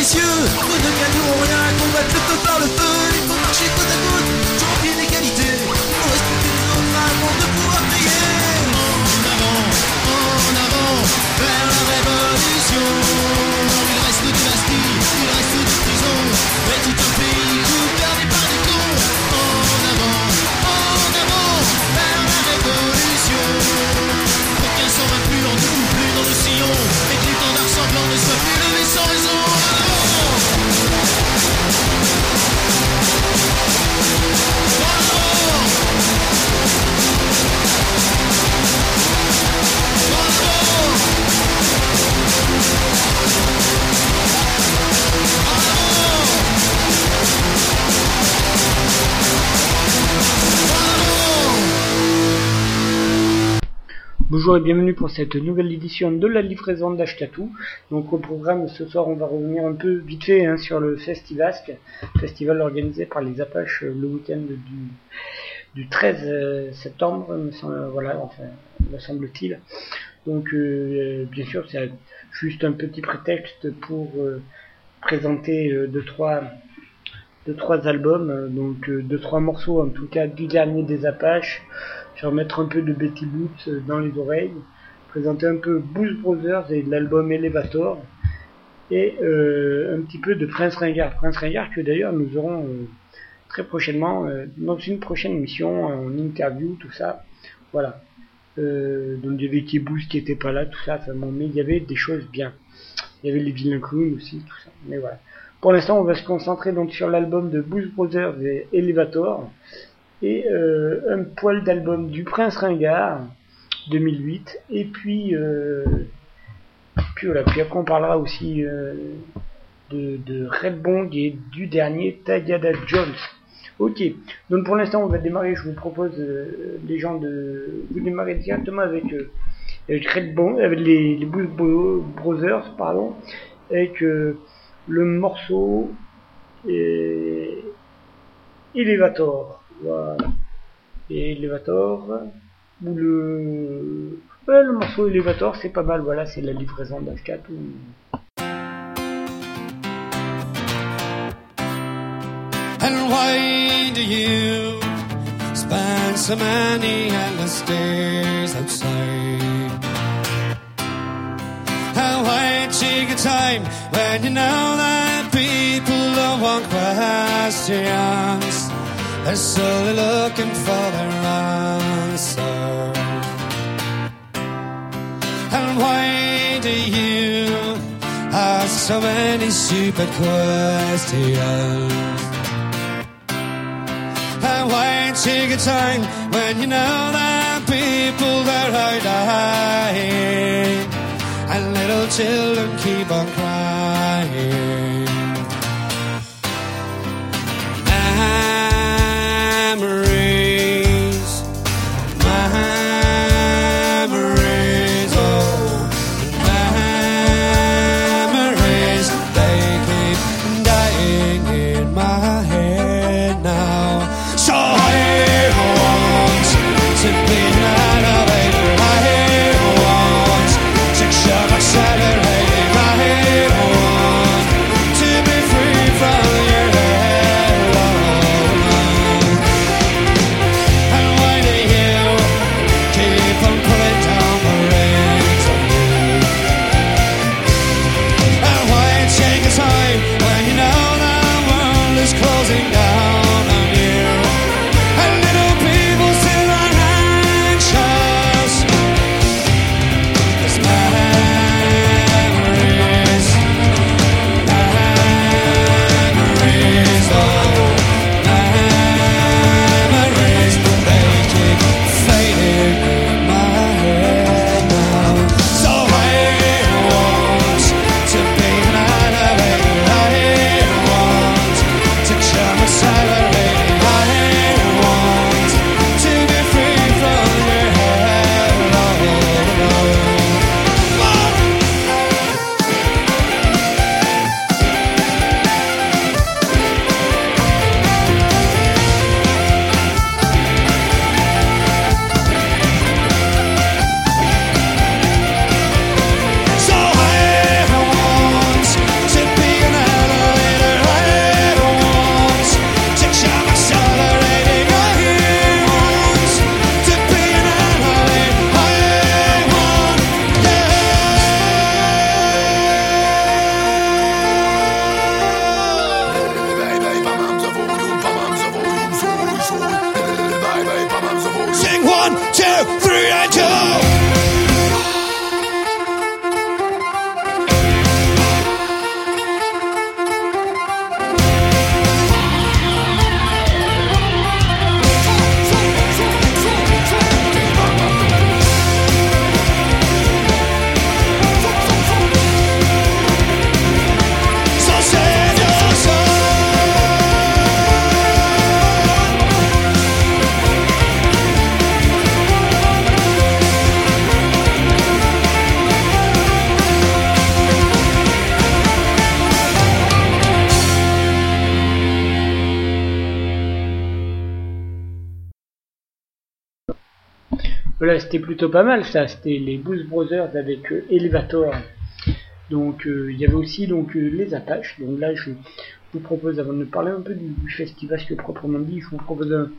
délicieux. Nous ne gagnons rien, combattre le feu par le feu. Il faut marcher côte à côte, champion d'égalité. Pour respecter les autres avant de pouvoir payer. En avant, en avant, vers la révolution. Bonjour et bienvenue pour cette nouvelle édition de la livraison d'Achetatou. Donc au programme ce soir on va revenir un peu vite fait hein, sur le Festivasque, festival organisé par les Apaches euh, le week-end du, du 13 euh, septembre, enfin, me semble-t-il. Donc euh, bien sûr c'est juste un petit prétexte pour euh, présenter euh, deux trois deux trois albums, euh, donc euh, deux trois morceaux en tout cas du dernier des Apaches faire mettre un peu de Betty Boots euh, dans les oreilles, présenter un peu Blues Brothers et l'album Elevator, et euh, un petit peu de Prince Ringard. Prince Ringard que d'ailleurs nous aurons euh, très prochainement euh, dans une prochaine émission, en interview, tout ça. Voilà. Euh, donc il y avait Boots qui était pas là, tout ça, enfin, bon, mais il y avait des choses bien. Il y avait les vilains clowns aussi, tout ça. Mais voilà. Pour l'instant, on va se concentrer donc sur l'album de Blues Brothers et Elevator et euh, un poil d'album du Prince Ringard 2008 et puis euh, puis voilà puis après on parlera aussi euh, de, de Red Bong et du dernier Tagada Jones. Ok donc pour l'instant on va démarrer je vous propose euh, les gens de vous démarrer directement avec euh, avec Red Bong avec les, les Blues Bro- Brothers pardon avec euh, le morceau euh, Elevator voilà. Et Elevator, ou le... Ouais, le morceau Elevator, c'est pas mal, voilà, c'est la livraison d'Ascat. Ou... And why do you spend so many endless days outside? And why take a time when you know that people don't want questions? They're solely looking for their answer. And why do you ask so many stupid questions? And why take a time when you know that people are out dying and little children keep on crying? C'était plutôt pas mal ça. C'était les Blues Brothers avec euh, Elevator. Donc euh, il y avait aussi donc euh, les Apaches. Donc là, je vous propose, avant de parler un peu du, du festival que proprement dit, je vous propose un,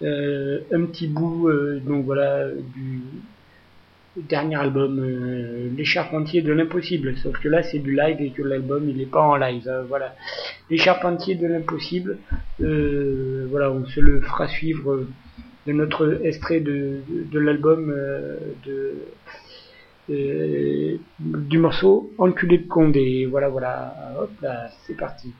un petit bout, donc voilà, du dernier album, Les Charpentiers de l'Impossible. Sauf que là, c'est du live et que l'album, il est pas en live. hein, voilà, Les Charpentiers de l'Impossible. voilà, on se le fera suivre de notre extrait de, de, l'album euh, de euh, du morceau Enculé de Condé. Voilà, voilà, hop là, c'est parti.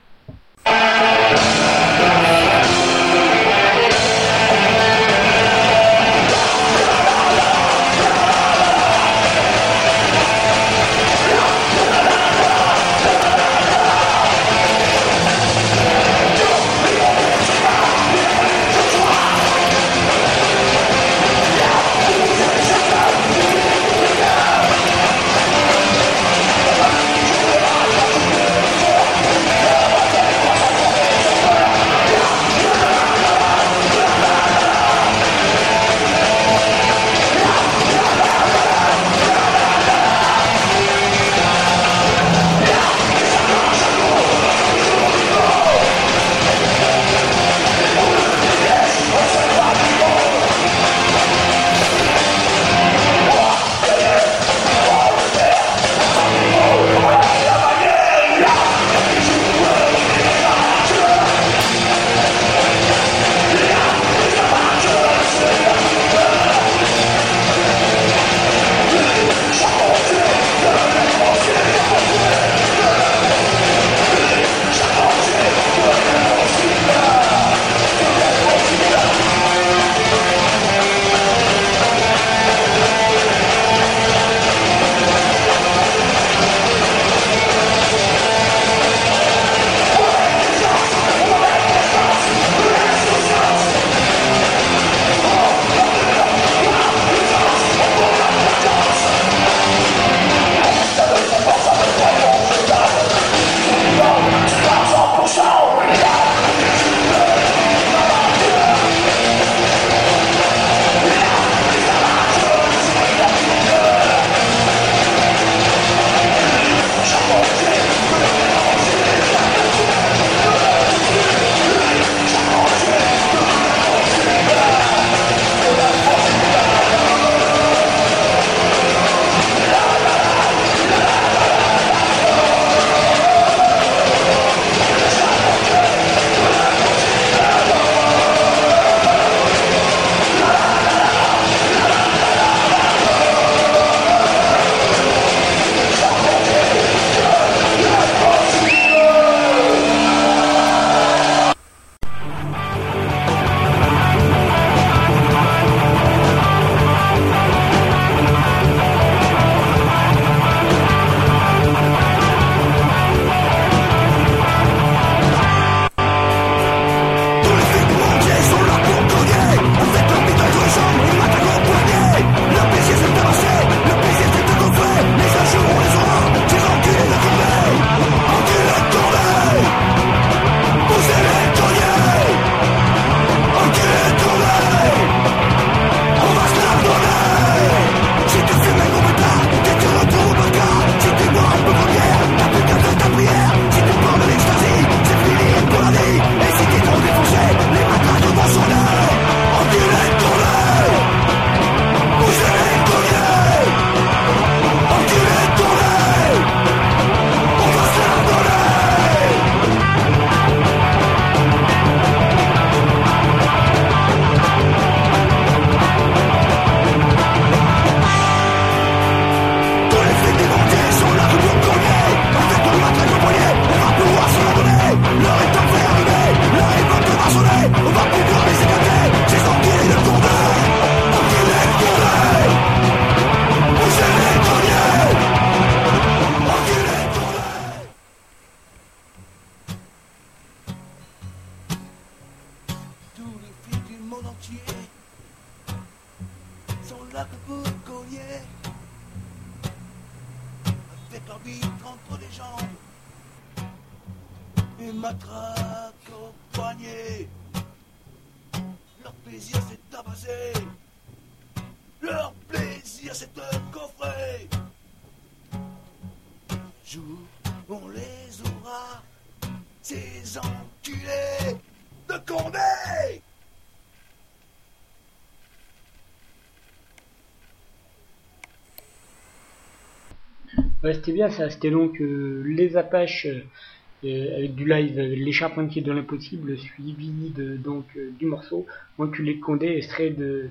C'était bien ça. C'était donc euh, les Apaches euh, avec du live, euh, les Charpentiers de l'impossible, suivi de, donc euh, du morceau Enculé de Condé, extrait de,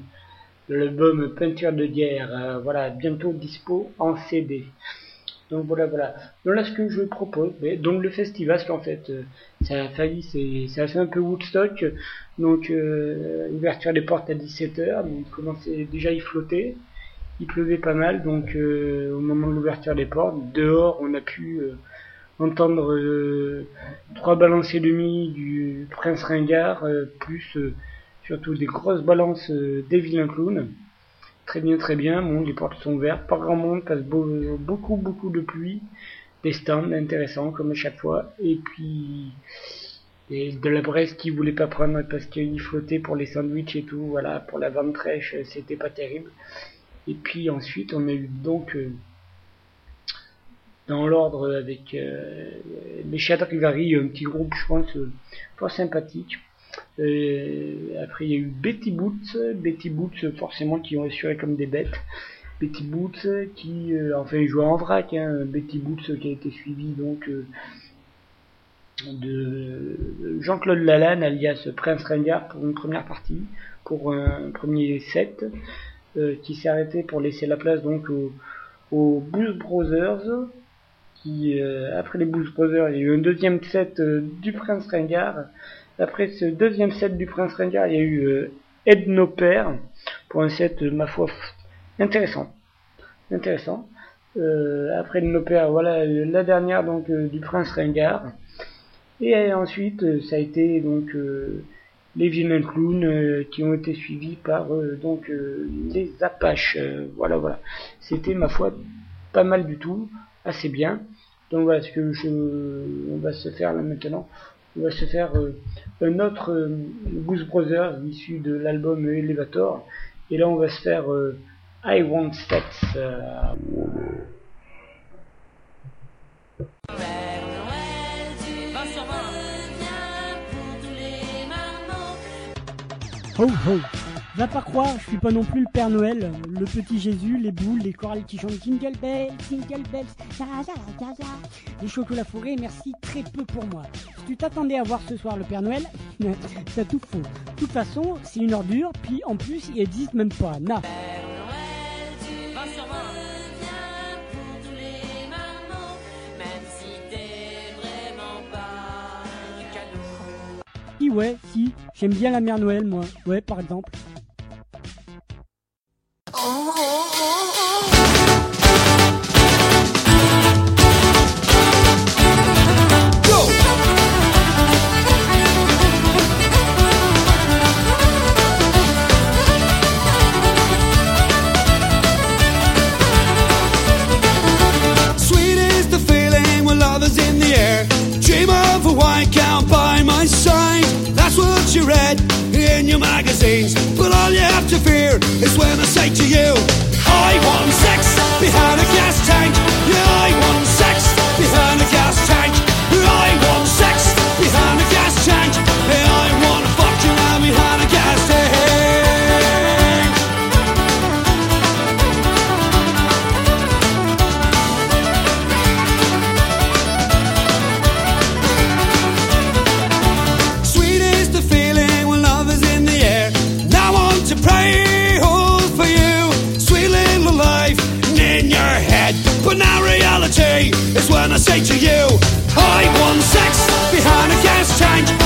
l'album Peinture de guerre. Euh, voilà, bientôt dispo en CD. Donc voilà, voilà. Donc là, ce que je propose, donc le festival, en fait, euh, ça a failli, c'est, ça a fait un peu Woodstock. Donc, euh, ouverture des portes à 17h, donc commençait déjà à y flotter. Il pleuvait pas mal, donc euh, au moment de l'ouverture des portes, dehors, on a pu euh, entendre euh, trois balances et demi du Prince Ringard, euh, plus euh, surtout des grosses balances euh, des vilains clowns. Très bien, très bien. Bon, les portes sont ouvertes, pas grand monde, passe beau- beaucoup, beaucoup de pluie. Des stands intéressants comme à chaque fois. Et puis et de la Bresse qui voulait pas prendre parce qu'il flottait pour les sandwichs et tout. Voilà, pour la vente fraîche, c'était pas terrible. Et puis ensuite, on a eu donc euh, dans l'ordre avec euh, les un petit groupe, je pense, euh, fort sympathique. Euh, après, il y a eu Betty Boots, Betty Boots, forcément, qui ont assuré comme des bêtes. Betty Boots, qui, euh, enfin, ils jouaient en vrac, hein, Betty Boots, qui a été suivi donc euh, de Jean-Claude Lalanne, alias Prince Ringard, pour une première partie, pour un premier set, euh, qui s'est arrêté pour laisser la place donc aux, aux Blues Brothers, qui, euh, après les Blues Brothers, il y a eu un deuxième set euh, du Prince Ringard. Après ce deuxième set du Prince Ringard, il y a eu euh, Ed Noper, pour un set, ma foi, intéressant. Intéressant. Euh, après Ed Noper, voilà, la dernière donc du Prince Ringard. Et ensuite, ça a été donc les vilains clowns euh, qui ont été suivis par euh, donc euh, les Apaches. Voilà, voilà. C'était ma foi pas mal du tout, assez bien. Donc voilà ce que je, on va se faire là maintenant. On va se faire un autre Goose Brothers issu de l'album Elevator. Et là, on va se faire I Want Sex. Ho ho Va pas croire, je suis pas non plus le Père Noël, le petit Jésus, les boules, les chorales qui chantent Jingle Bells, Jingle Bells, ya, ya. les chocolats fourrés, merci très peu pour moi. Si tu t'attendais à voir ce soir le Père Noël, t'as tout faux. De toute façon, c'est une ordure, puis en plus, il existe même pas. Na. Père Noël, tu reviens pour tous les marmots, même si t'es vraiment pas un cadeau. Si ouais, si, j'aime bien la mère Noël moi. Ouais, par exemple. Go! You read in your magazines. But all you have to fear is when I say to you, I want sex behind a gas tank. Is when I say to you, I want sex behind a gas tank.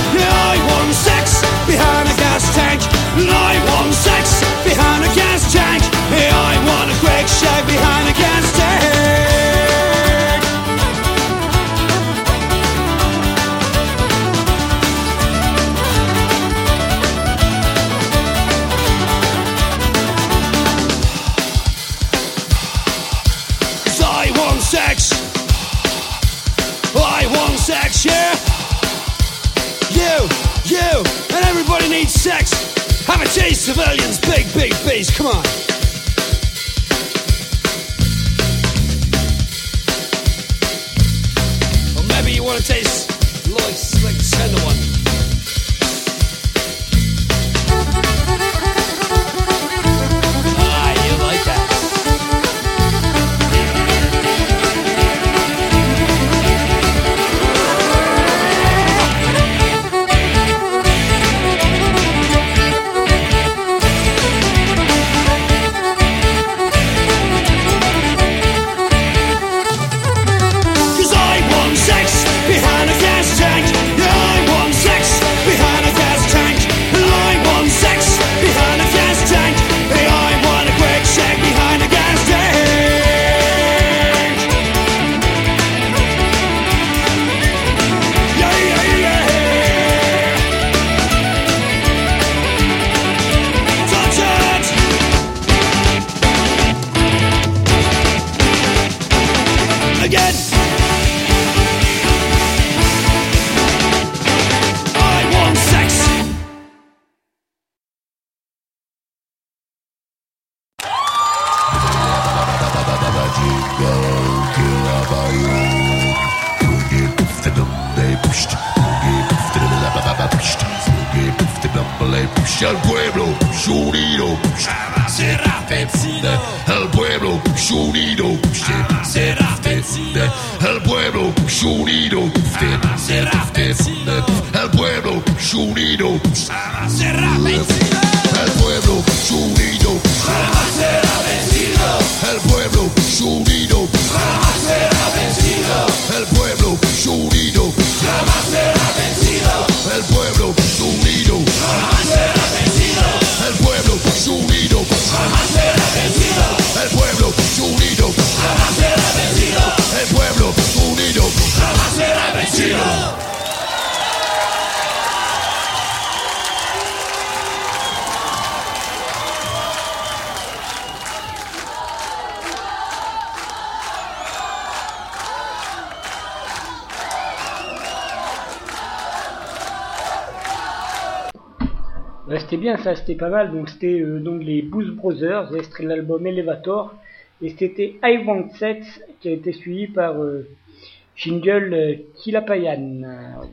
Come on. Ça, c'était pas mal. Donc c'était euh, donc les Blues Brothers, extrait de l'album Elevator. Et c'était I Want Set qui a été suivi par euh, Jingle euh, Kilapayan.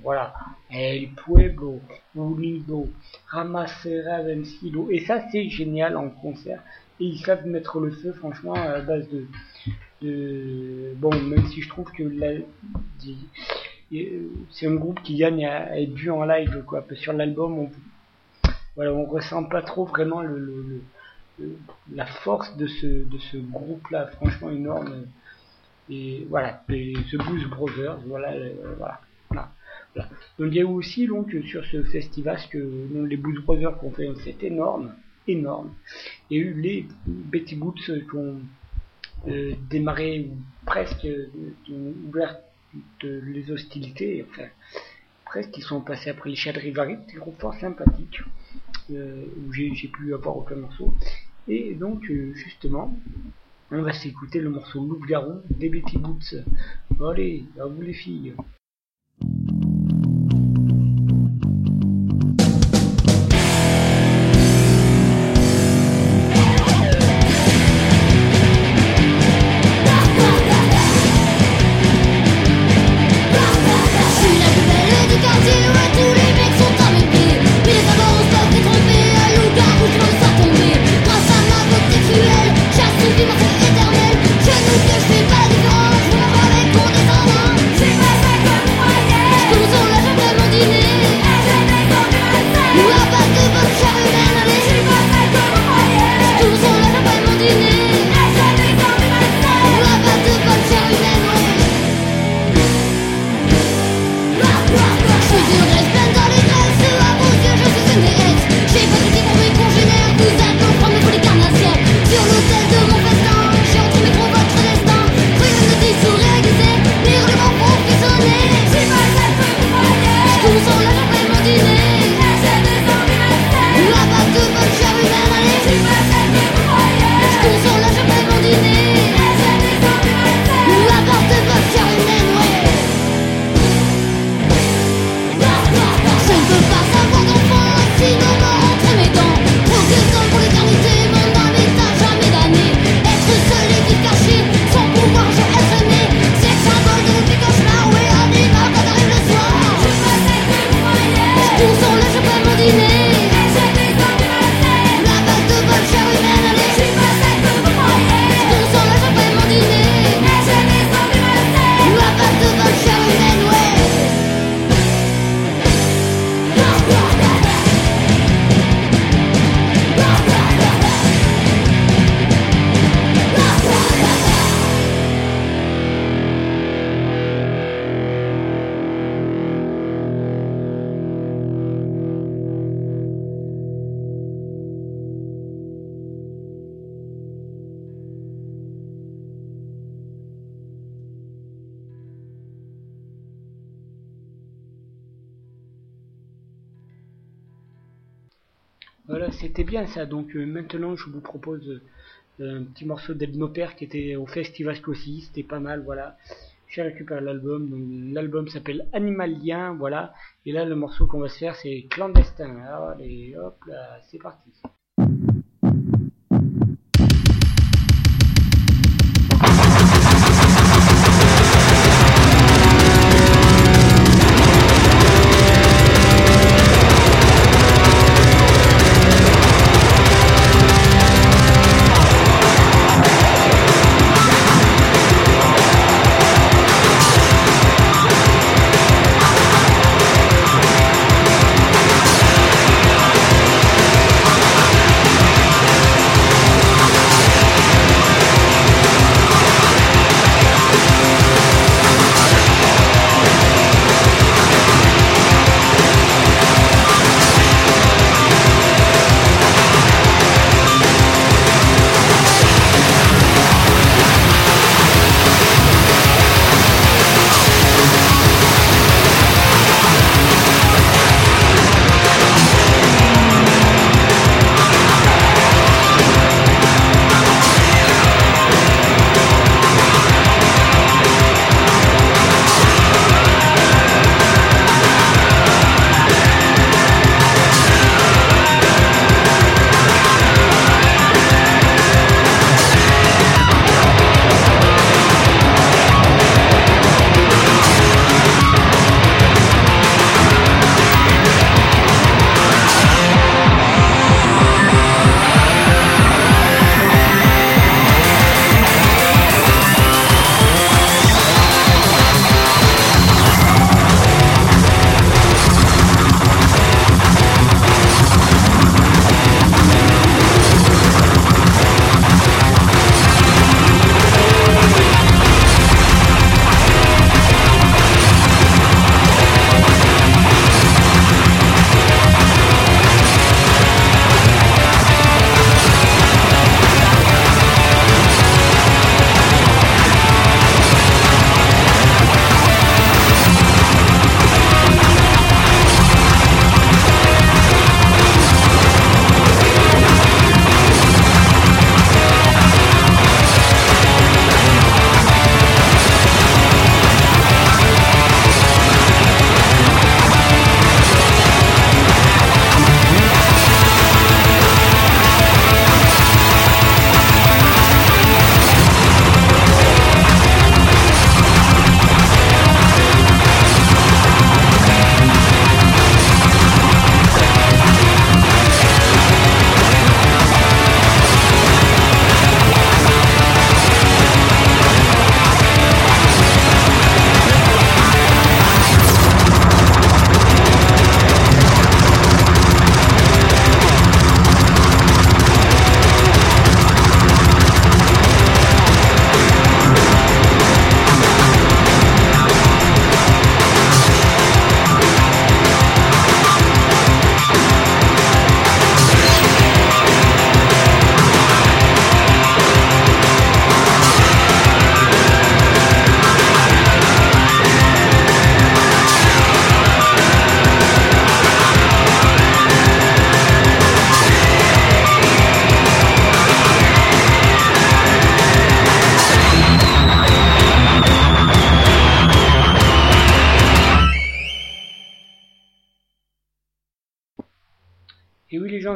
Voilà. El Pueblo Unido Ramasera Vencido. Et ça c'est génial en concert. Et ils savent mettre le feu franchement à base de... Bon, même si je trouve que la... c'est un groupe qui gagne à, à être vu en live quoi. Parce que Sur l'album on voilà, on ressent pas trop vraiment le, le- le- la force de ce, de ce groupe-là, franchement énorme. Et voilà, les, The Blues Brothers, voilà, le- voilà. Donc il y a eu aussi donc sur ce festival que les Blues Brothers qui ont fait set énorme, énorme. Il les Betty Boots qui ont euh, démarré presque euh, qui ont ouvert les hostilités, enfin presque, qui sont passés après les Chats de Rivary, des groupes fort sympathiques euh, où j'ai pu avoir aucun morceau. Et donc, euh, justement, on va s'écouter le morceau Loup-garou des Betty Boots. Allez, à vous les filles. Maintenant, je vous propose euh, un petit morceau d'Ed Père qui était au Festival aussi. C'était pas mal, voilà. J'ai récupéré l'album. L'album s'appelle Animalien, voilà. Et là, le morceau qu'on va se faire, c'est Clandestin. Allez, hop là, c'est parti.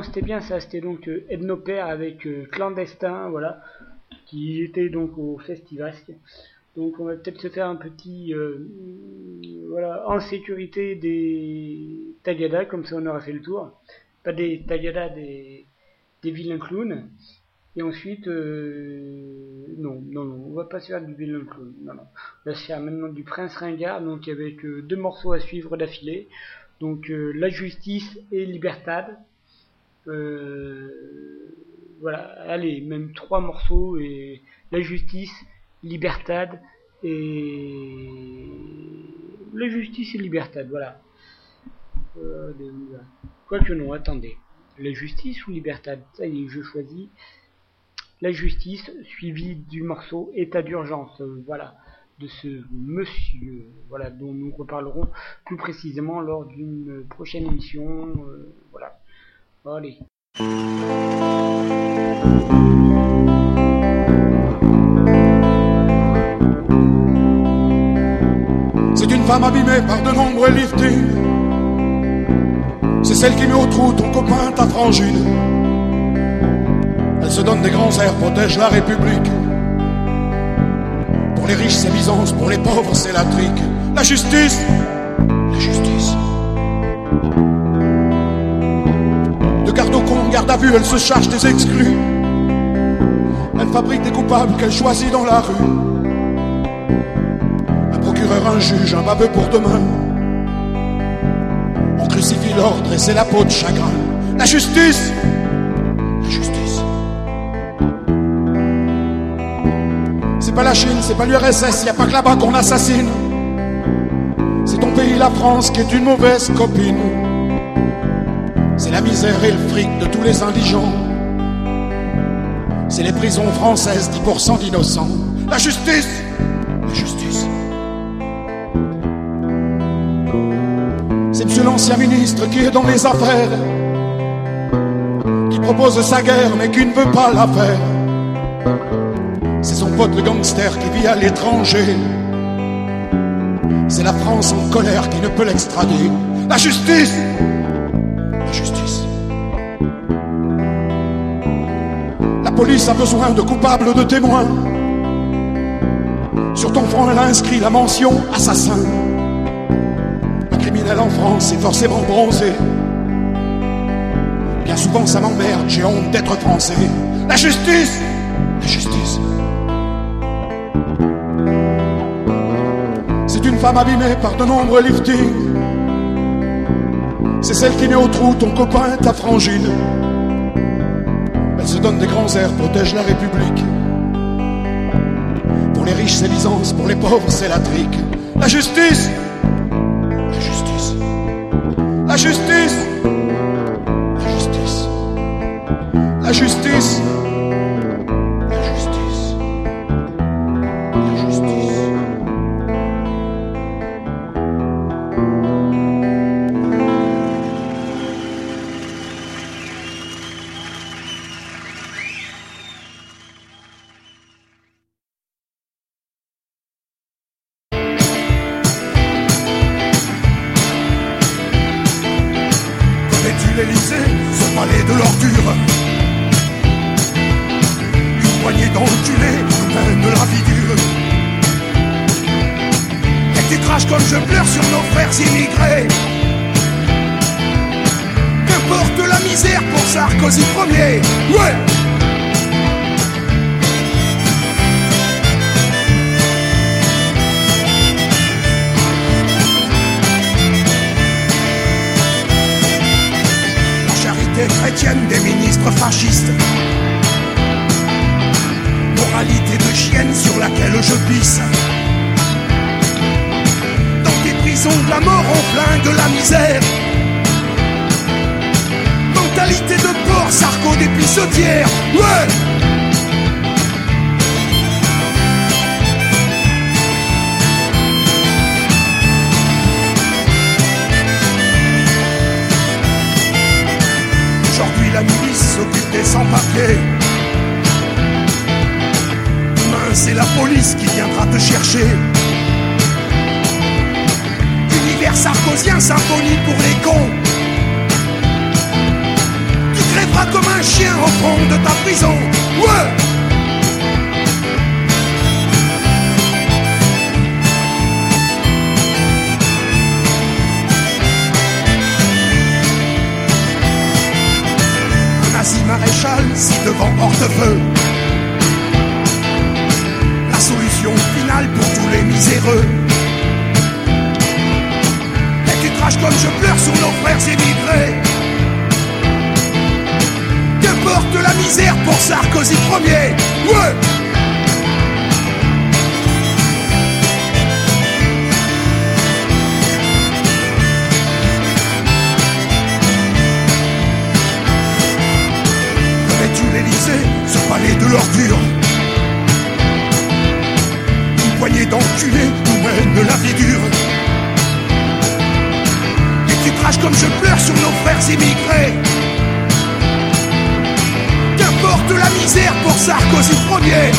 C'était bien ça, c'était donc euh, Ednopère avec euh, Clandestin, voilà, qui était donc au Festivasque. Donc on va peut-être se faire un petit, euh, voilà, en sécurité des Tagada, comme ça on aura fait le tour. Pas des Tagada, des, des vilains clowns. Et ensuite, euh, non, non, non, on va pas se faire du vilain clown, non, non. On va se faire maintenant du Prince Ringard, donc avec deux morceaux à suivre d'affilée. Donc La Justice et Libertad. Euh, voilà, allez, même trois morceaux et La Justice, Libertad et La Justice et Libertad, voilà. Euh, Quoique non, attendez. La Justice ou Libertad? Ça y est, je choisis. La Justice, suivi du morceau État d'urgence, voilà, de ce monsieur, voilà, dont nous reparlerons plus précisément lors d'une prochaine émission, euh, voilà. C'est une femme abîmée par de nombreux liftings. C'est celle qui met au trou ton copain, ta frangine. Elle se donne des grands airs, protège la République. Pour les riches, c'est Byzance, pour les pauvres, c'est la trique. La justice, la justice. Garde à vue, elle se charge des exclus. Elle fabrique des coupables qu'elle choisit dans la rue. Un procureur, un juge, un baveux pour demain. On crucifie l'ordre et c'est la peau de chagrin. La justice La justice. C'est pas la Chine, c'est pas l'URSS, y a pas que là-bas qu'on assassine. C'est ton pays, la France, qui est une mauvaise copine. C'est la misère et le fric de tous les indigents. C'est les prisons françaises, 10% d'innocents. La justice La justice. C'est monsieur l'ancien ministre qui est dans les affaires, qui propose sa guerre mais qui ne veut pas la faire. C'est son pote gangster qui vit à l'étranger. C'est la France en colère qui ne peut l'extrader. La justice police a besoin de coupables, de témoins. Sur ton front, elle a inscrit la mention assassin. Un criminel en France est forcément bronzé. Bien souvent, ça m'emmerde, j'ai honte d'être français. La justice La justice. C'est une femme abîmée par de nombreux liftings. C'est celle qui met au trou ton copain, ta frangine. Des grands airs, protège la République. Pour les riches, c'est Byzance, pour les pauvres, c'est la trique. La justice! La justice. La justice. La justice. La justice Demain c'est la police qui viendra te chercher. Univers sarkozien, symphonie pour les cons. vivras comme un chien au fond de ta prison. Ouais! Si devant porte-feu. La solution finale pour tous les miséreux. Et tu craches comme je pleure sur nos frères émigrés. Qu'importe la misère pour Sarkozy premier? Ce palais de l'ordure Une poignée d'enculés nous mène la vie dure. Et tu craches comme je pleure sur nos frères immigrés. Qu'importe la misère pour Sarkozy premier.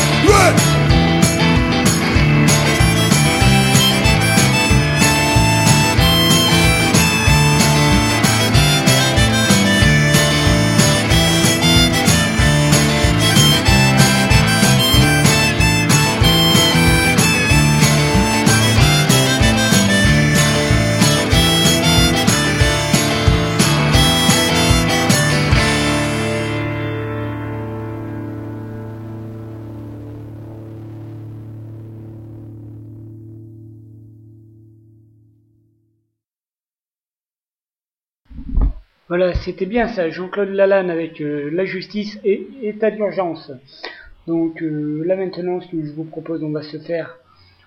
Voilà, c'était bien ça, Jean-Claude Lalanne avec euh, la justice et état d'urgence. Donc euh, là maintenant, que je vous propose, on va se faire,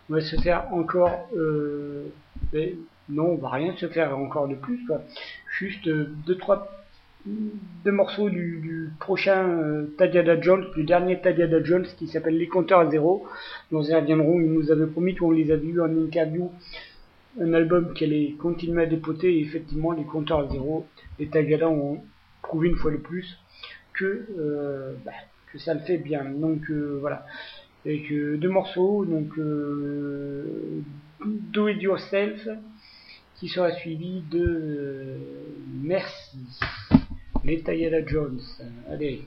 on va se faire encore, euh, mais non, on va rien se faire encore de plus, quoi. Juste euh, deux trois deux morceaux du, prochain euh, Tadiada Jones, du dernier Tadiada Jones qui s'appelle Les compteurs à zéro. Nous y reviendrons, il nous avait promis qu'on les a vus en interview un album qui allait continuer à dépoter et effectivement les compteurs à zéro les Tagada ont prouvé une fois de plus que euh, bah, que ça le fait bien. Donc euh, voilà. Avec euh, deux morceaux donc euh, Do It Yourself qui sera suivi de Merci les Tagada Jones. Allez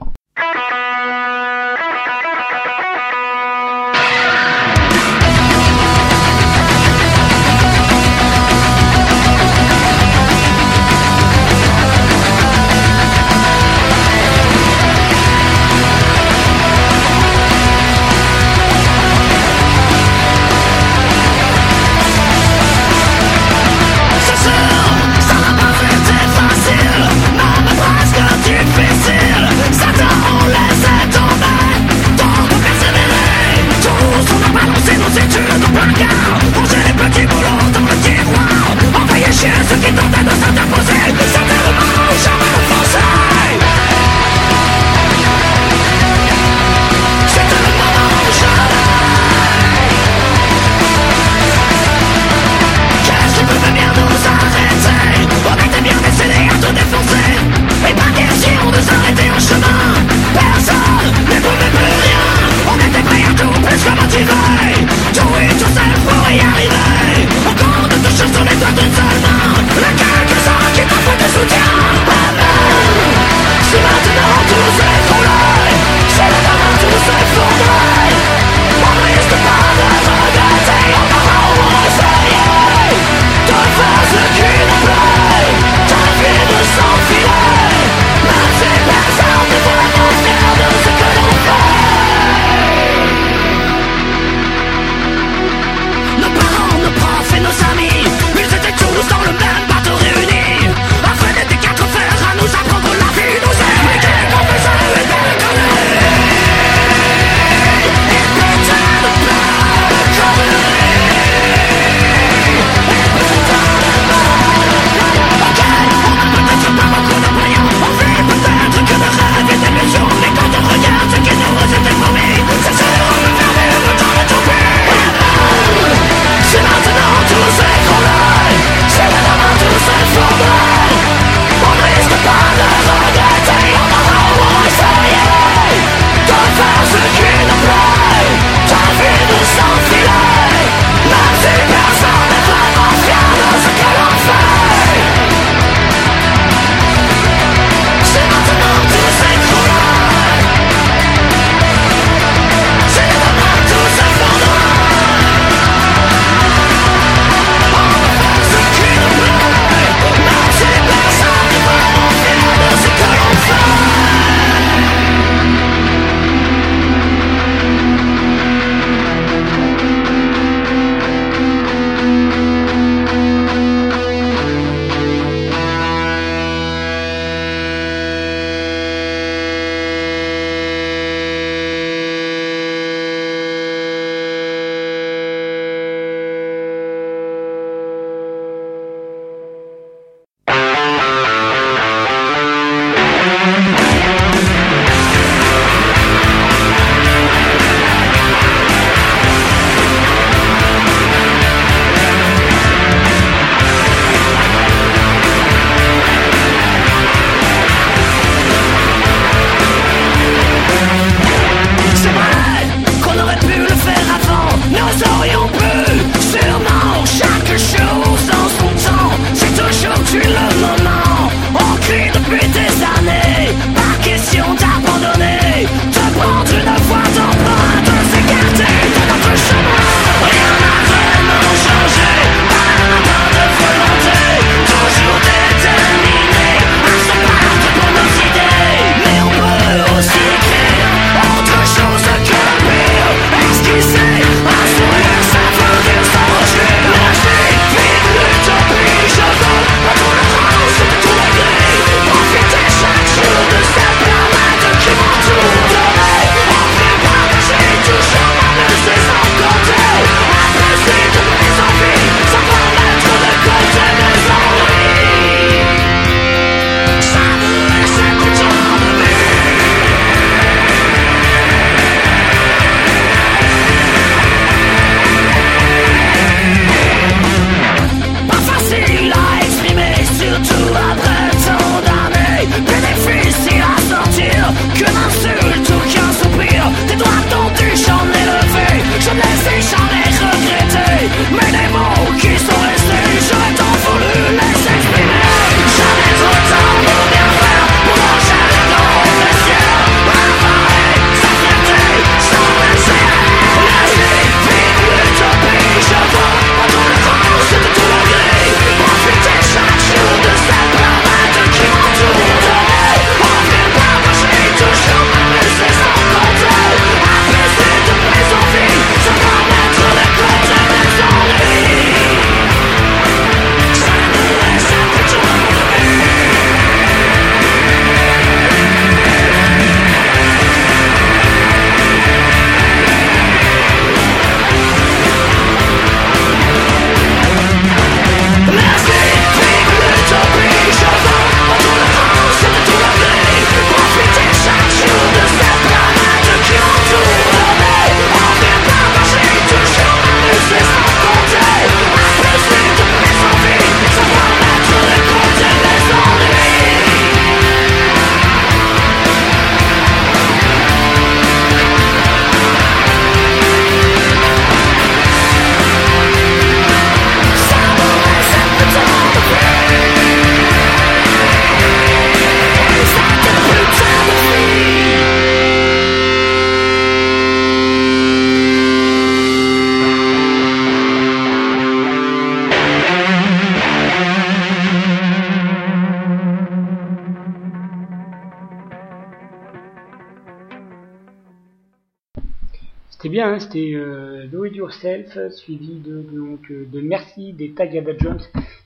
C'était euh, Do It Yourself, suivi de, donc, euh, de Merci des Tagada Jones,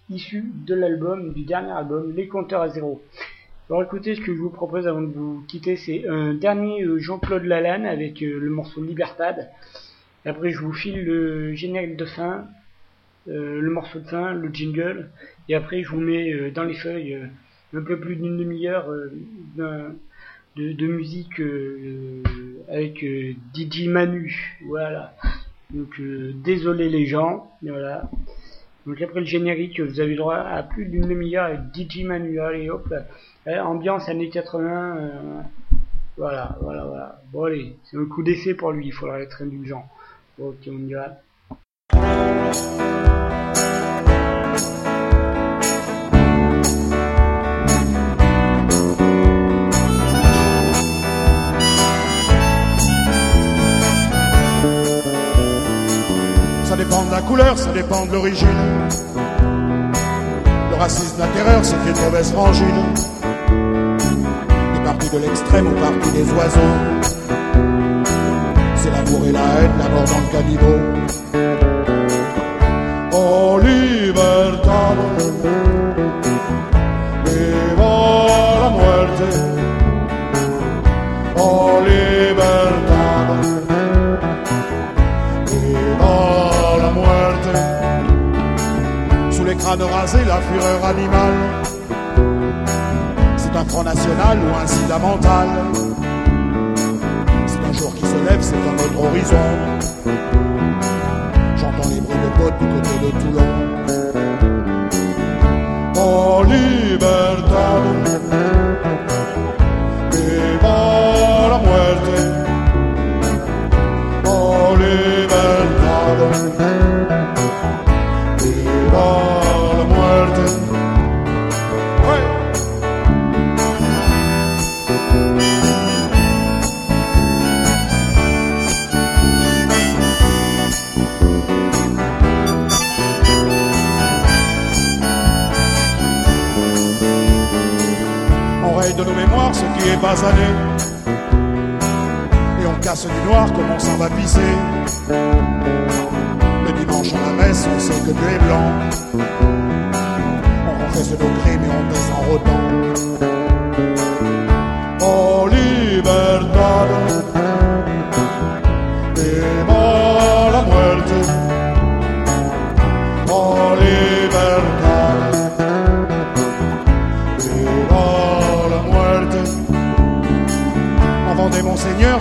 issu de l'album, du dernier album, Les Compteurs à Zéro. Alors écoutez, ce que je vous propose avant de vous quitter, c'est un dernier euh, Jean-Claude Lalanne avec le morceau Libertad. Après, je vous file le générique de fin, le morceau de fin, le jingle. Et après, je vous mets dans les feuilles un peu plus d'une demi-heure d'un- de, musique euh, avec euh, DJ Manu. Voilà. Donc euh, désolé les gens. Voilà. Donc après le générique, vous avez droit à plus d'une demi-heure avec DJ Manu. Allez hop. Euh, ambiance années 80. euh, voilà, voilà, voilà. Bon allez, c'est un coup d'essai pour lui. Il faudra être indulgent. Ok, on y va. De l'origine. Le racisme, la terreur, c'est une mauvaise frangine. Des partis de l'extrême au parti des oiseaux. C'est l'amour et la haine, la mort dans le caniveau. C'est un front national ou un sida mental. C'est un jour qui se lève, c'est un autre horizon. J'entends les bruits de bottes du côté de Toulon. Oh, ce qui est basané. Et on casse du noir comme on s'en va pisser. Le dimanche à la messe, on sait que Dieu est blanc. On confesse nos crimes et on baisse en rotant. Oh, libertad.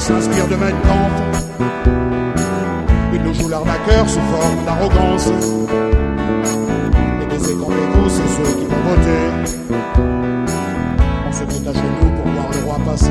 S'inspire de Mein. Il nous joue l'arnaqueur sous forme d'arrogance. Les baisers qu'on vous, c'est ceux qui vont voter. On se met à genoux pour voir le roi passer.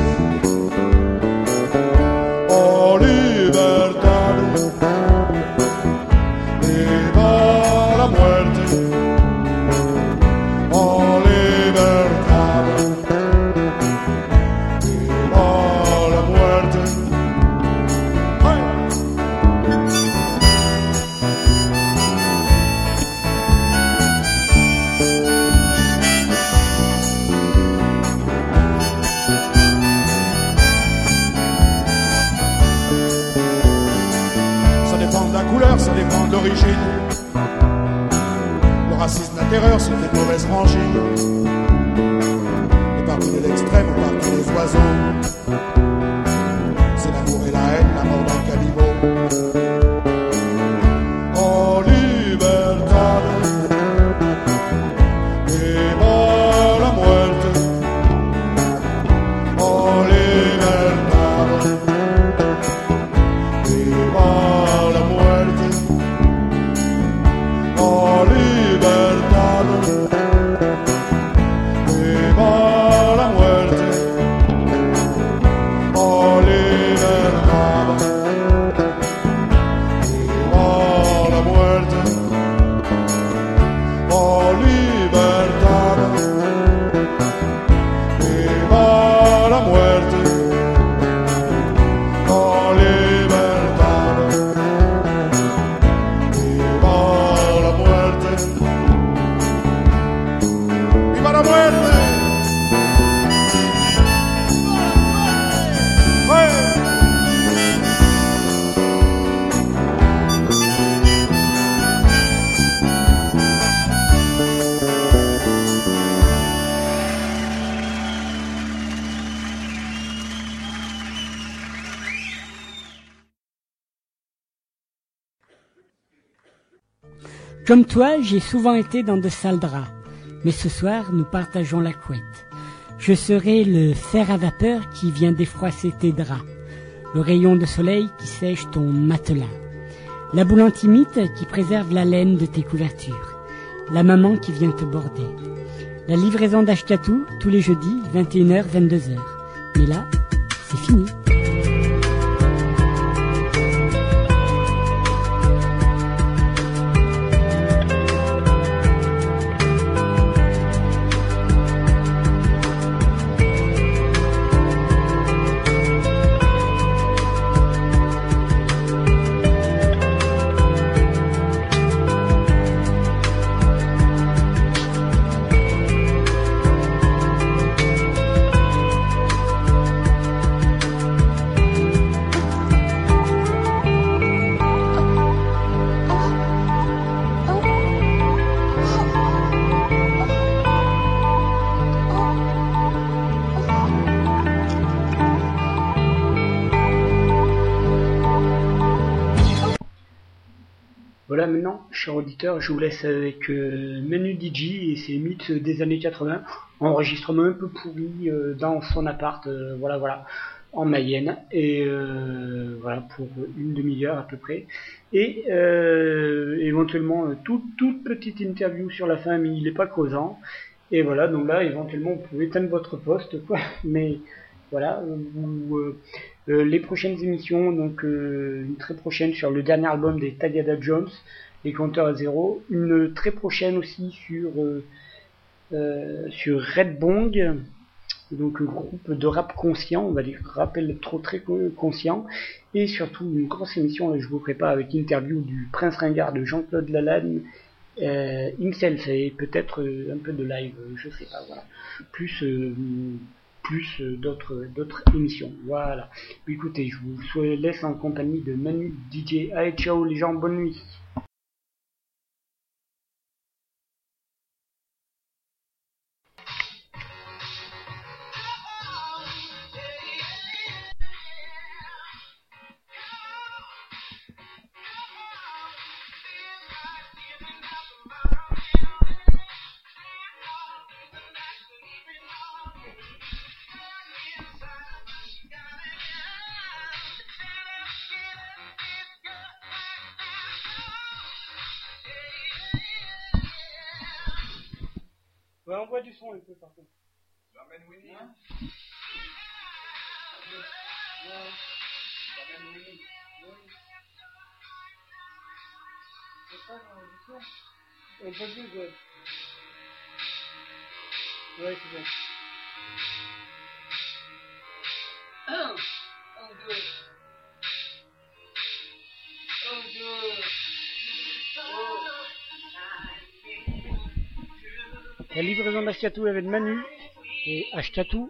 J'ai souvent été dans de sales draps. Mais ce soir, nous partageons la couette. Je serai le fer à vapeur qui vient défroisser tes draps. Le rayon de soleil qui sèche ton matelas. La boule antimite qui préserve la laine de tes couvertures. La maman qui vient te border. La livraison d'Ashkatou tous les jeudis, 21h, 22h. Mais là, c'est fini. Chers auditeurs, je vous laisse avec euh, Manu DJ et ses mythes des années 80. Enregistrement un peu pourri euh, dans son appart, euh, voilà, voilà, en Mayenne. Et euh, voilà, pour une demi-heure à peu près. Et éventuellement, toute, toute petite interview sur la fin, mais il n'est pas causant. Et voilà, donc là, éventuellement, vous pouvez éteindre votre poste, quoi. Mais voilà, les prochaines émissions, donc une très prochaine sur le dernier album des Tagada Jones, Les Compteurs à Zéro, une très prochaine aussi sur euh, euh, sur Red Bong, donc un groupe de rap conscient, on va dire rap trop très co- conscient, et surtout une grosse émission, je vous prépare avec interview du Prince Ringard de Jean-Claude Lalanne, euh, himself et peut-être euh, un peu de live, euh, je sais pas, voilà, plus euh, plus d'autres d'autres émissions. Voilà. Écoutez, je vous laisse en compagnie de Manu DJ. Allez, ciao les gens, bonne nuit. Ouais, on voit du son un peu par contre. Hein Ouais. Ouais. C'est pas dans le son Un peu plus, ouais. Ouais, c'est bon. Un, un, deux. La livraison d'Ashkatou avec Manu et Ashkatou.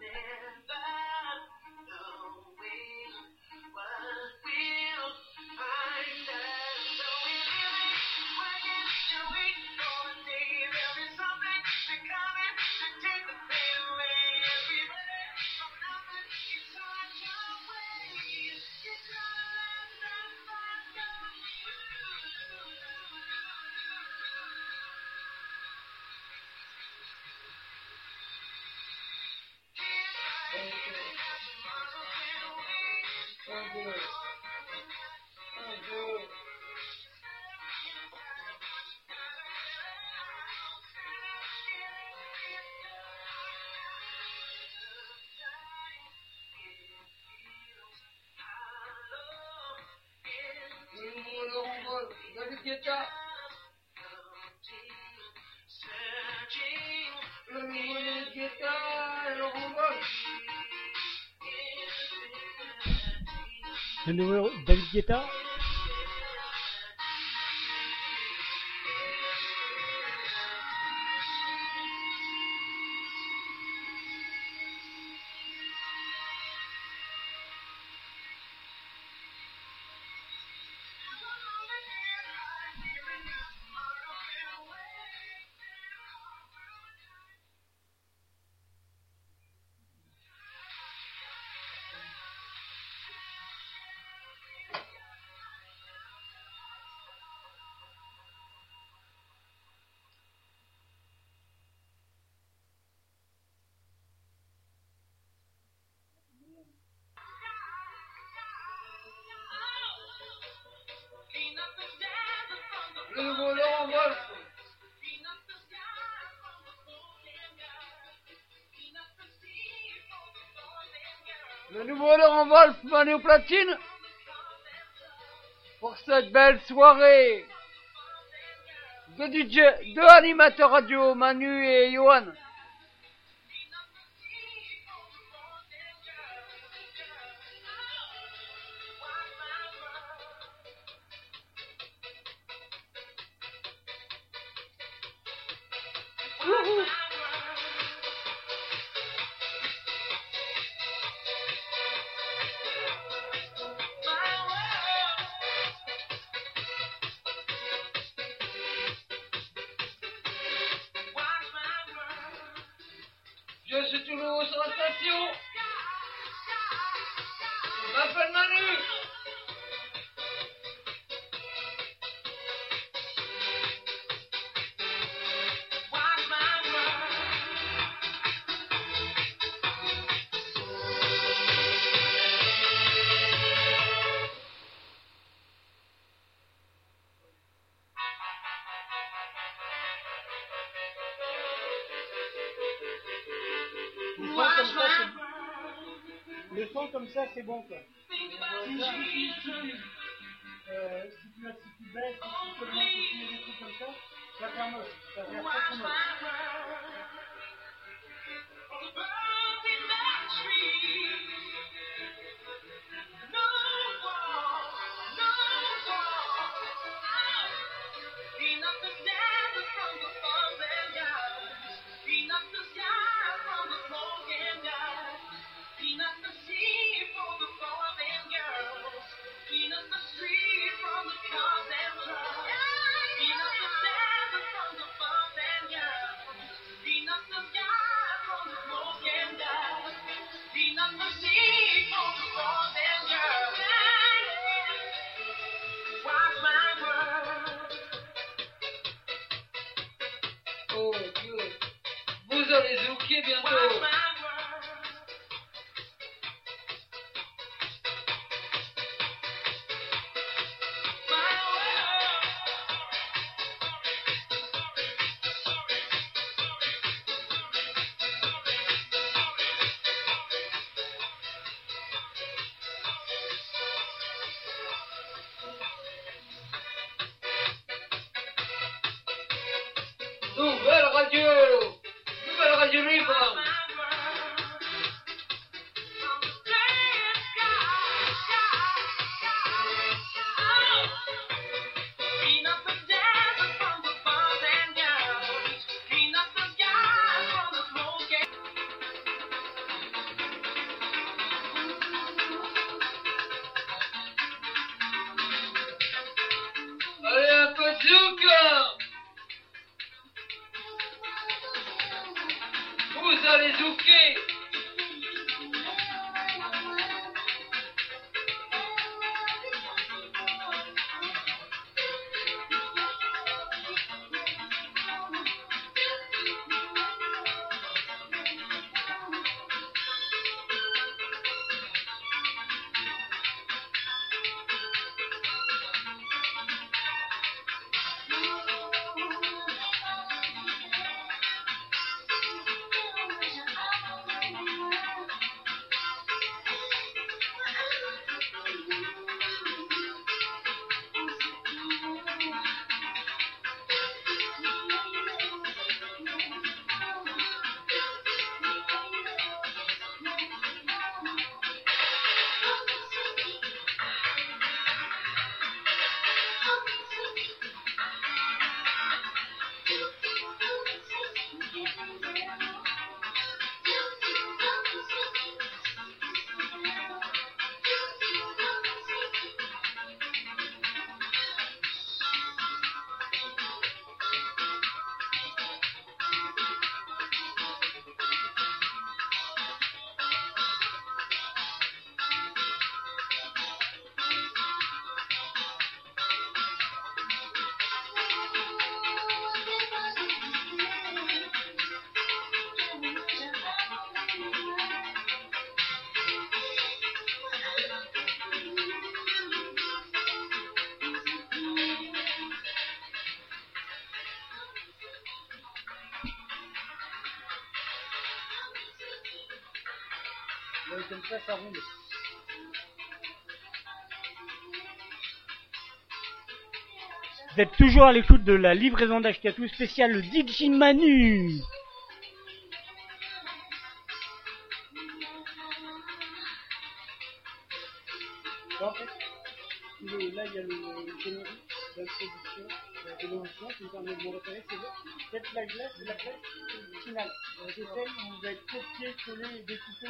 Nouveau Laurent Wolf, Manu au platine. Pour cette belle soirée. Deux DJ, deux animateurs radio, Manu et Johan. Comme ça, c'est bon quoi. Si, si, si, euh, si tu, si tu baisses, si tu augmentes, si tu mets des trucs comme ça, ça va Vous êtes toujours à l'écoute de la livraison d'Ashkatou spéciale DJ Manu. En fait, le- c'est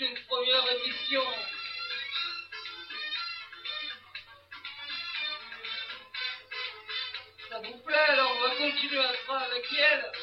une première émission. Ça vous plaît alors on va continuer à faire avec elle.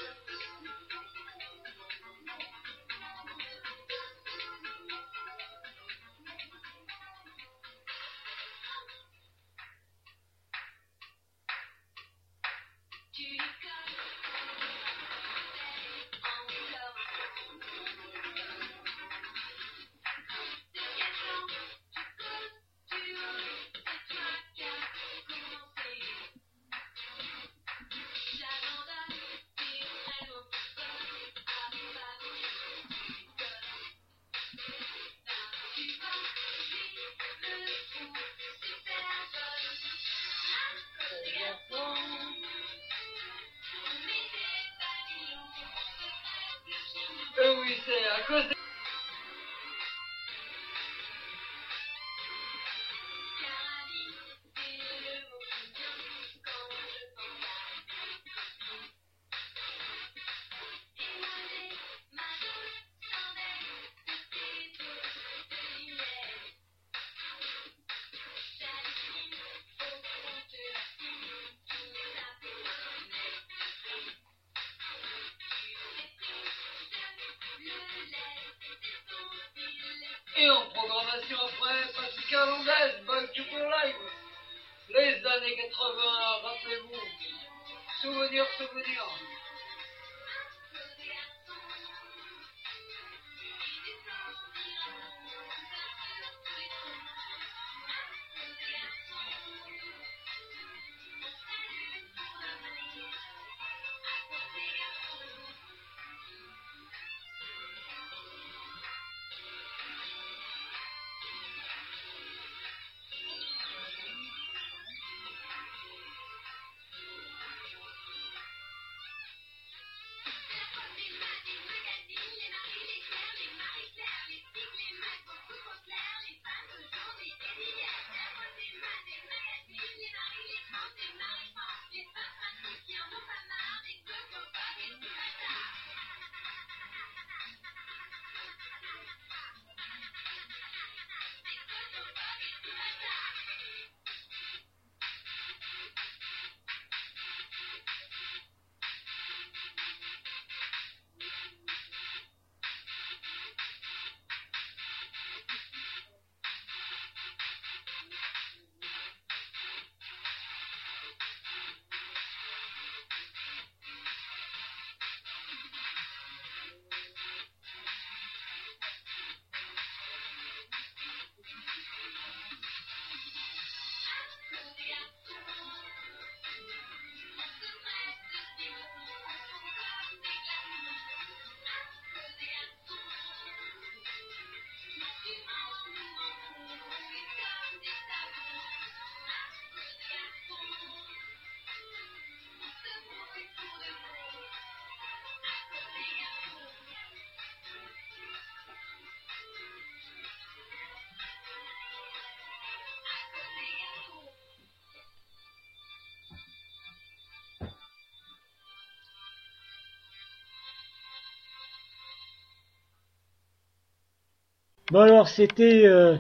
Bon alors c'était euh,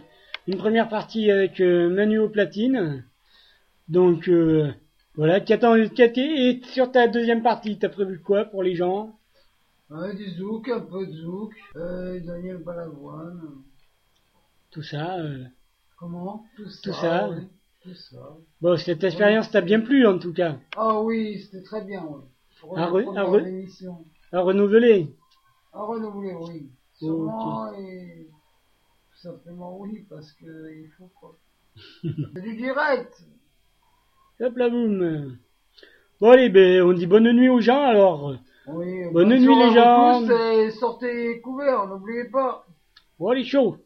une première partie avec euh, Manu au platine. Donc euh, voilà, qu'attends, et sur ta deuxième partie, t'as prévu quoi pour les gens? Ouais, du zouk, un peu de zouk, euh, Daniel Balavoine, Tout ça. euh. comment? Tout ça. Tout ça. oui, tout ça. Bon, cette expérience t'a bien plu en tout cas. Ah oui, c'était très bien, oui. À la re- première à re- émission. À renouveler. À renouveler, oui. Sûrement et simplement oui, parce que il faut quoi. C'est du direct. Hop là, boum. Bon, allez, ben, on dit bonne nuit aux gens, alors. Oui, Bonne nuit, soirée les gens. vous tous et sortez couverts, n'oubliez pas. Bon, allez, chaud.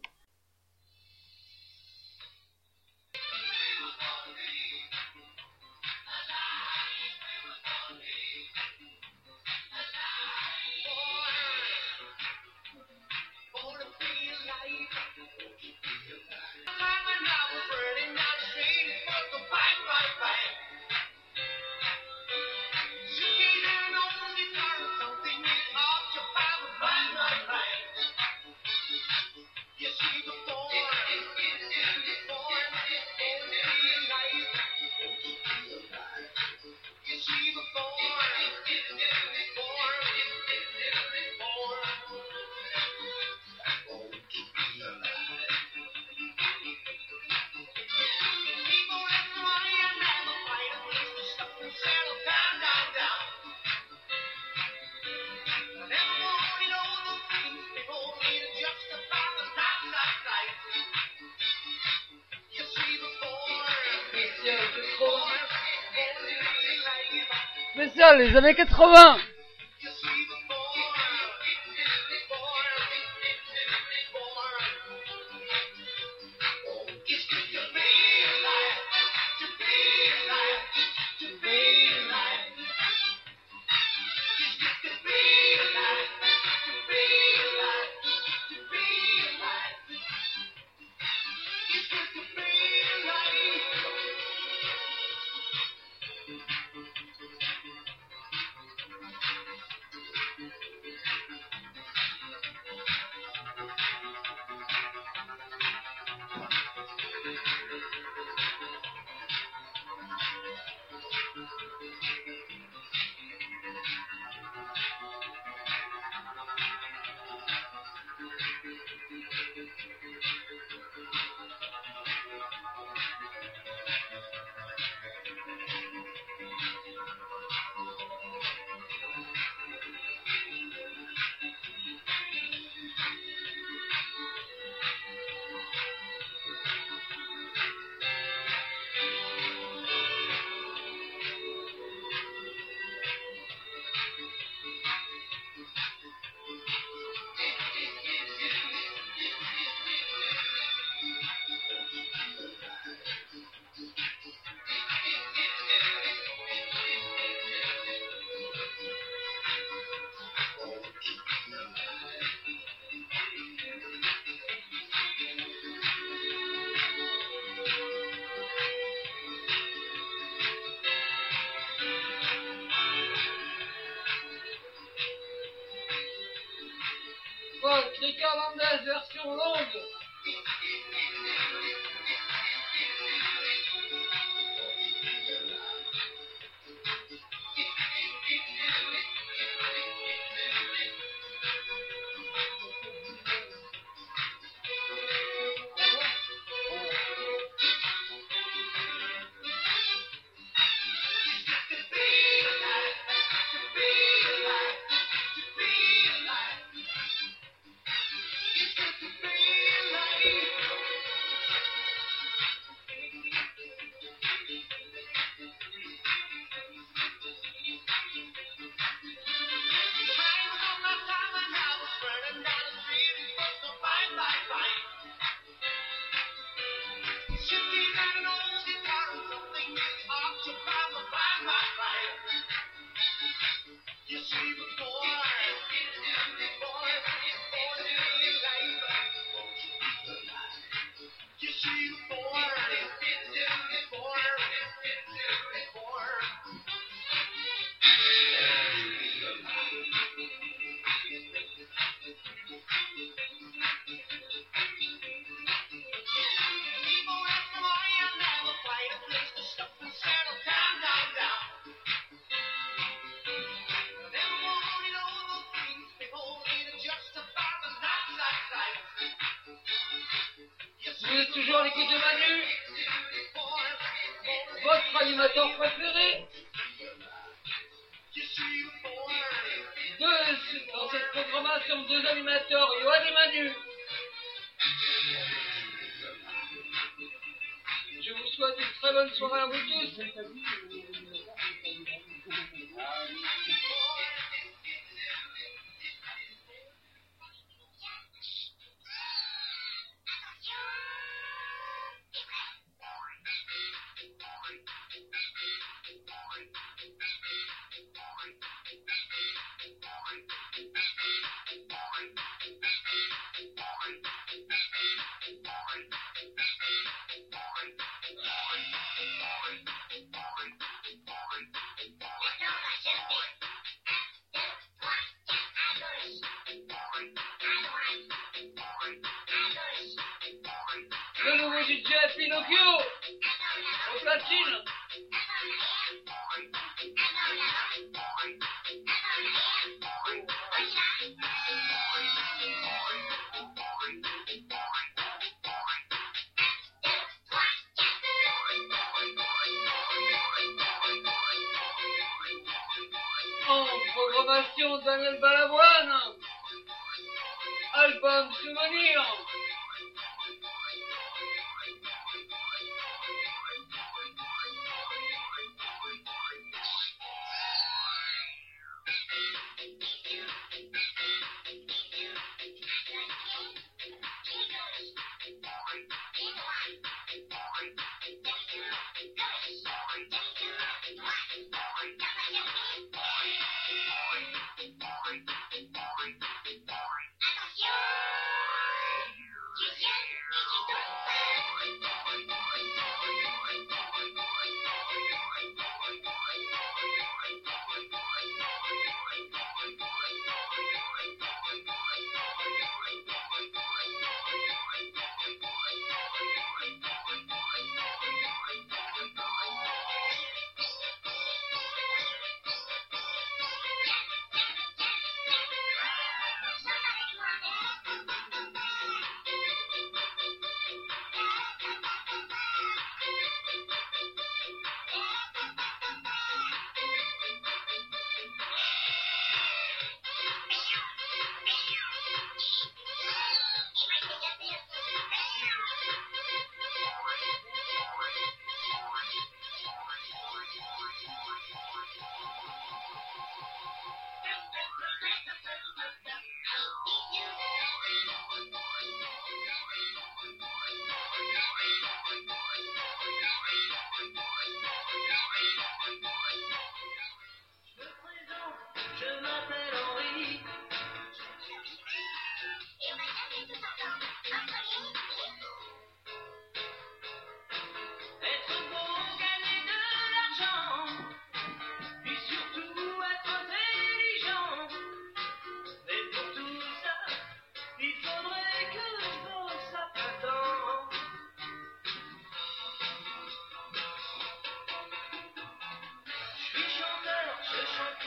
Les années 80 En Programmation d'Anel Balavoine, album souvenir.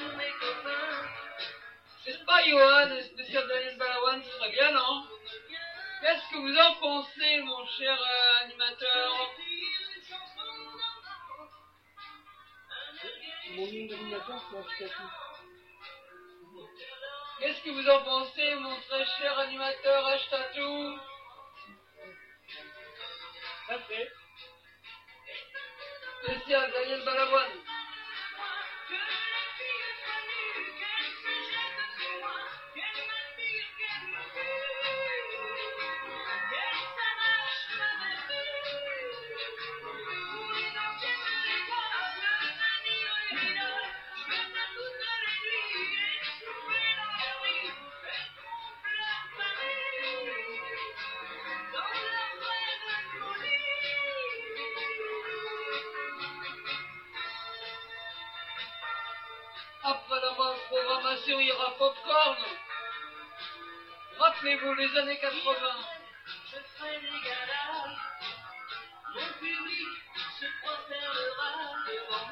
tous mes copains. Pas, Johan, de faire de Balawan, ce serait bien, non? Qu'est-ce que vous en pensez, mon cher euh, animateur? Mon nom d'animateur, c'est Qu'est-ce que vous en pensez, mon très cher animateur Ashtatou Ça fait. Spécial Daniel Balavoine. la Popcorn. Rappelez-vous les années 80. Je serai des galas, mon public se prosternera devant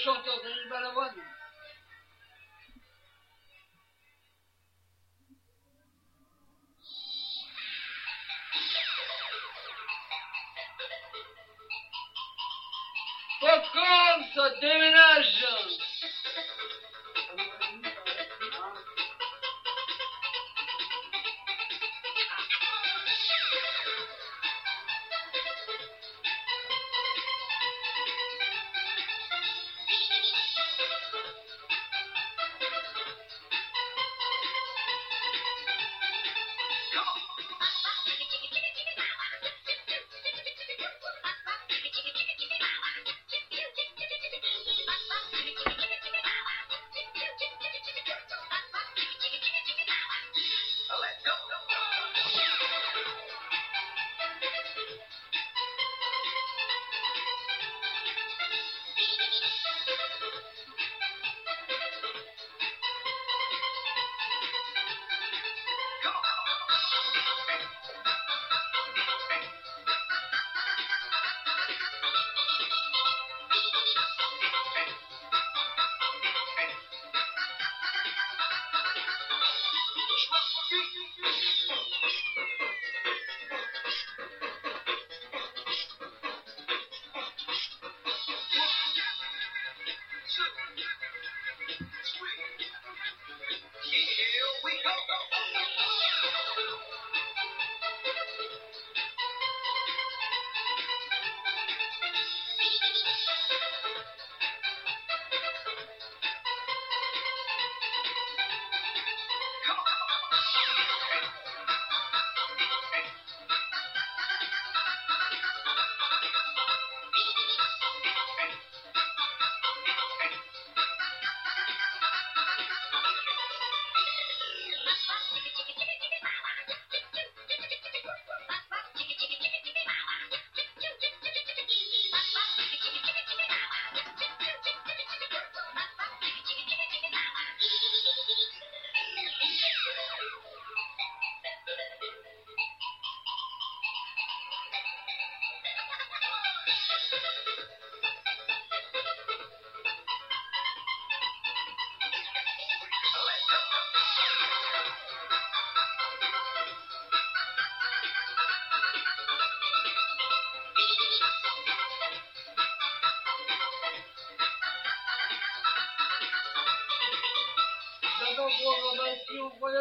chanteur Daniel Balavoine.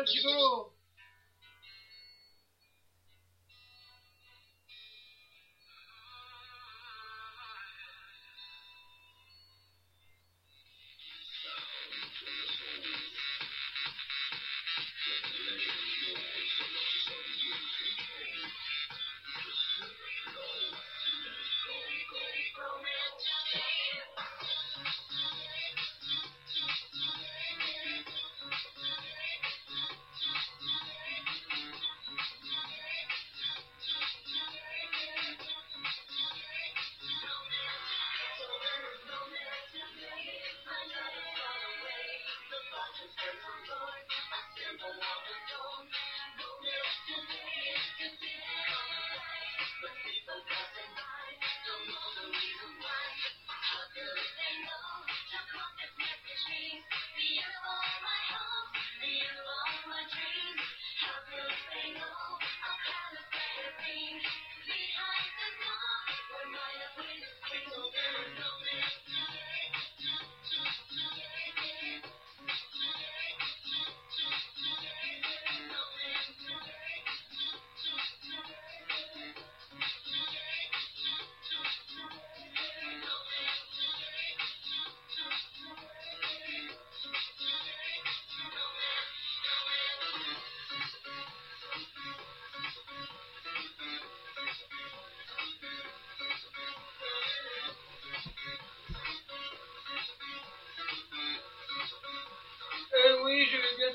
chido.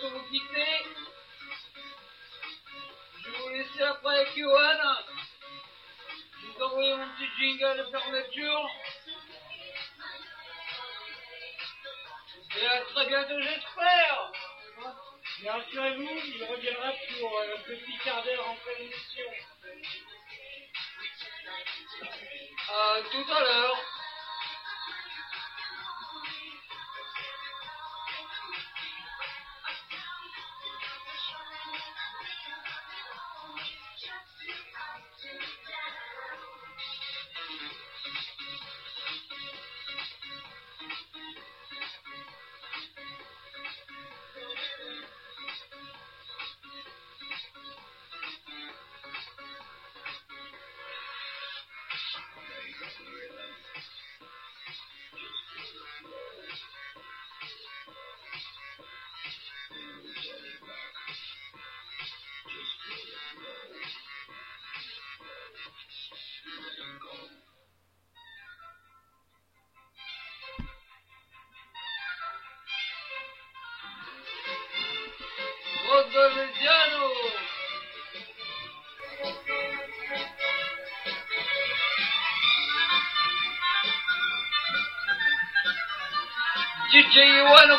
Vous quitter. Je vais vous laisser après avec Johan. Je vous envoyer mon petit jingle de fermeture. Et à très bientôt, j'espère. Mais rassurez-vous, il reviendra pour euh, un petit quart d'heure en pleine. À tout à l'heure. DJ One au